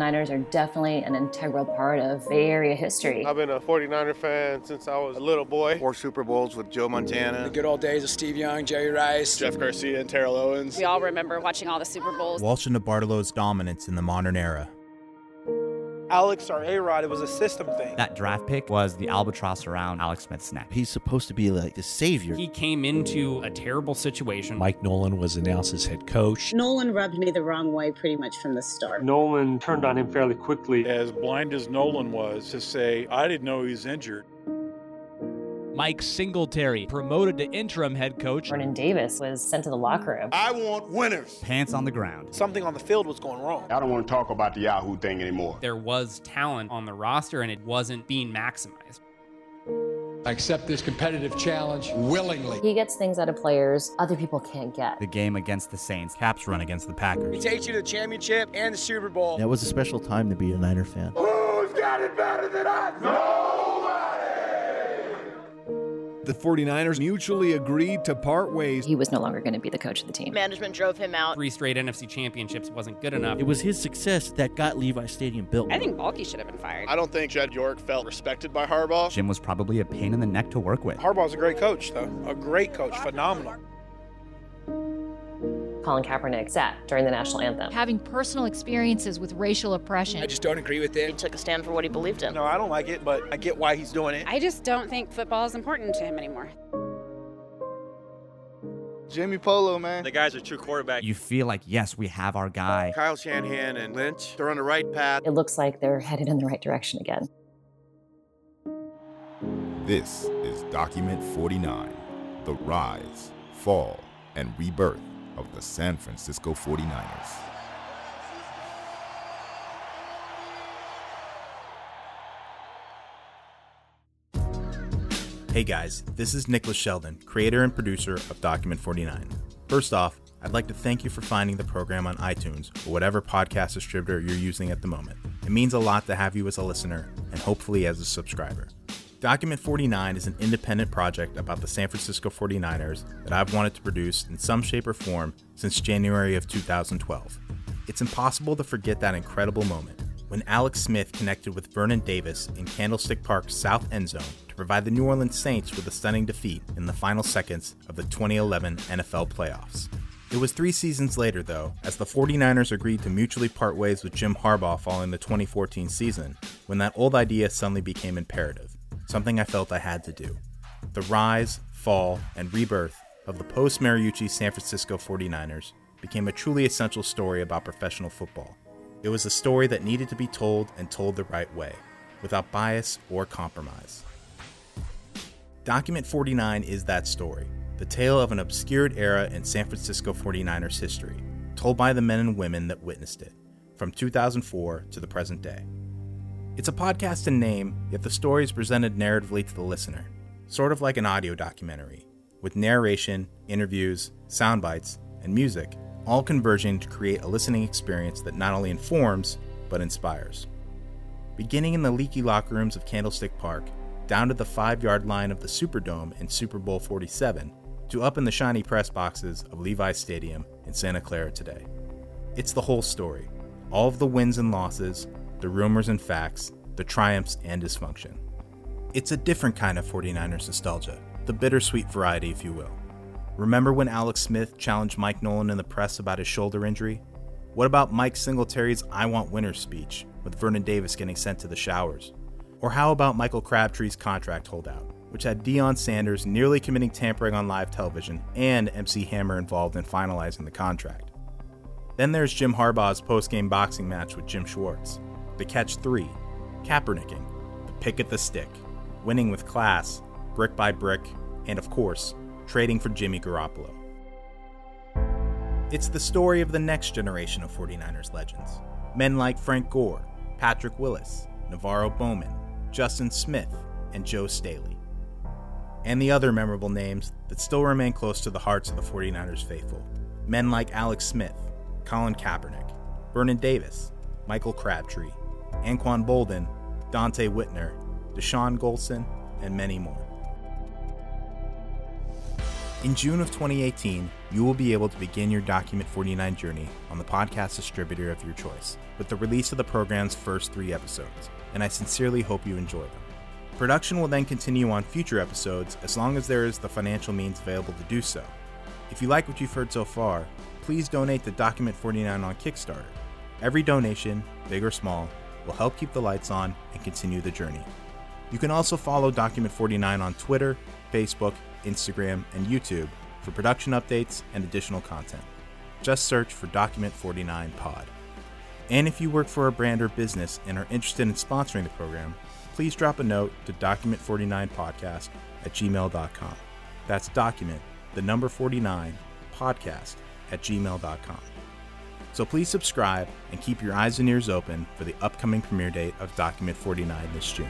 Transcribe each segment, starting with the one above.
Niners are definitely an integral part of Bay Area history. I've been a 49er fan since I was a little boy. Four Super Bowls with Joe Montana. The good old days of Steve Young, Jerry Rice, Jeff Garcia, and Terrell Owens. We all remember watching all the Super Bowls. Walsh and DeBartolo's dominance in the modern era. Alex or A-Rod, it was a system thing. That draft pick was the albatross around Alex Smith's neck. He's supposed to be like the savior. He came into a terrible situation. Mike Nolan was announced as head coach. Nolan rubbed me the wrong way pretty much from the start. Nolan turned on him fairly quickly. As blind as Nolan was to say, I didn't know he was injured. Mike Singletary, promoted to interim head coach. Vernon Davis was sent to the locker room. I want winners. Pants on the ground. Something on the field was going wrong. I don't want to talk about the Yahoo thing anymore. There was talent on the roster and it wasn't being maximized. I accept this competitive challenge willingly. He gets things out of players other people can't get. The game against the Saints. Kap's run against the Packers. He takes you to the championship and the Super Bowl. That was a special time to be a Niner fan. Who's got it better than us? Nobody! The 49ers mutually agreed to part ways. He was no longer going to be the coach of the team. Management drove him out. Three straight NFC championships wasn't good enough. It was his success that got Levi Stadium built. I think Baalke should have been fired. I don't think Jed York felt respected by Harbaugh. Jim was probably a pain in the neck to work with. Harbaugh's a great coach, though. A great coach. Phenomenal. Colin Kaepernick sat during the national anthem. Having personal experiences with racial oppression. I just don't agree with it. He took a stand for what he believed in. No, I don't like it, but I get why he's doing it. I just don't think football is important to him anymore. Jimmy Polo, man. The guy's a true quarterback. You feel like, yes, we have our guy. Kyle Shanahan and Lynch, they're on the right path. It looks like they're headed in the right direction again. This is Document 49 The Rise, Fall, and Rebirth of the San Francisco 49ers. Hey guys, this is Nicholas Sheldon, creator and producer of Document 49. First off, I'd like to thank you for finding the program on iTunes or whatever podcast distributor you're using at the moment. It means a lot to have you as a listener and hopefully as a subscriber. Document 49 is an independent project about the San Francisco 49ers that I've wanted to produce in some shape or form since January of 2012. It's impossible to forget that incredible moment when Alex Smith connected with Vernon Davis in Candlestick Park's south end zone to provide the New Orleans Saints with a stunning defeat in the final seconds of the 2011 NFL playoffs. It was three seasons later, though, as the 49ers agreed to mutually part ways with Jim Harbaugh following the 2014 season, when that old idea suddenly became imperative, something I felt I had to do. The rise, fall, and rebirth of the post Mariucci San Francisco 49ers became a truly essential story about professional football. It was a story that needed to be told and told the right way, without bias or compromise. Document 49 is that story, the tale of an obscured era in San Francisco 49ers history, told by the men and women that witnessed it, from 2004 to the present day. It's a podcast in name, yet the story is presented narratively to the listener, sort of like an audio documentary, with narration, interviews, sound bites, and music all converging to create a listening experience that not only informs, but inspires. Beginning in the leaky locker rooms of Candlestick Park, down to the five yard line of the Superdome in Super Bowl 47, to up in the shiny press boxes of Levi's Stadium in Santa Clara today. It's the whole story all of the wins and losses, the rumors and facts, the triumphs and dysfunction. It's a different kind of 49ers nostalgia, the bittersweet variety, if you will. Remember when Alex Smith challenged Mike Nolan in the press about his shoulder injury? What about Mike Singletary's I Want Winners speech, with Vernon Davis getting sent to the showers? Or how about Michael Crabtree's contract holdout, which had Deion Sanders nearly committing tampering on live television and MC Hammer involved in finalizing the contract? Then there's Jim Harbaugh's post-game boxing match with Jim Schwartz, the catch three, Kaepernicking, the pick at the stick, winning with class, brick by brick, and of course, trading for Jimmy Garoppolo. It's the story of the next generation of 49ers legends. Men like Frank Gore, Patrick Willis, NaVorro Bowman, Justin Smith, and Joe Staley. And the other memorable names that still remain close to the hearts of the 49ers faithful. Men like Alex Smith, Colin Kaepernick, Vernon Davis, Michael Crabtree, Anquan Boldin, Donte Whitner, Dashon Goldson, and many more. In June of 2018, you will be able to begin your Document 49 journey on the podcast distributor of your choice with the release of the program's first three episodes, and I sincerely hope you enjoy them. Production will then continue on future episodes as long as there is the financial means available to do so. If you like what you've heard so far, please donate to Document 49 on Kickstarter. Every donation, big or small, will help keep the lights on and continue the journey. You can also follow Document 49 on Twitter, Facebook, Instagram, and YouTube for production updates and additional content. Just search for Document 49 Pod. And if you work for a brand or business and are interested in sponsoring the program, please drop a note to document49podcast at gmail.com. That's document, the number 49, podcast at gmail.com. So please subscribe and keep your eyes and ears open for the upcoming premiere date of Document 49 this June.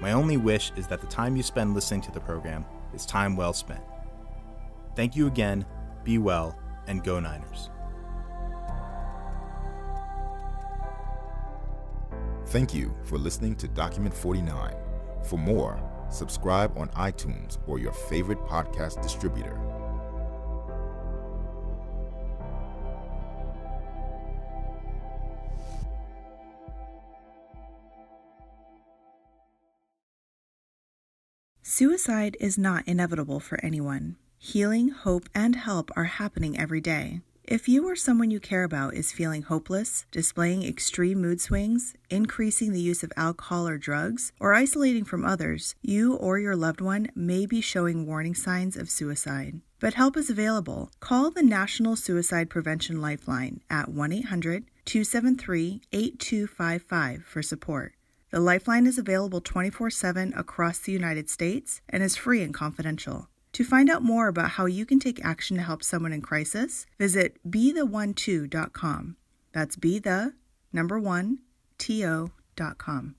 My only wish is that the time you spend listening to the program is time well spent. Thank you again, be well, and go Niners. Thank you for listening to Document 49. For more, subscribe on iTunes or your favorite podcast distributor. Suicide is not inevitable for anyone. Healing, hope, and help are happening every day. If you or someone you care about is feeling hopeless, displaying extreme mood swings, increasing the use of alcohol or drugs, or isolating from others, you or your loved one may be showing warning signs of suicide. But help is available. Call the National Suicide Prevention Lifeline at 1 800 273 8255 for support. The Lifeline is available 24 7 across the United States and is free and confidential. To find out more about how you can take action to help someone in crisis, visit betheone2.com. That's be the number one, to.com.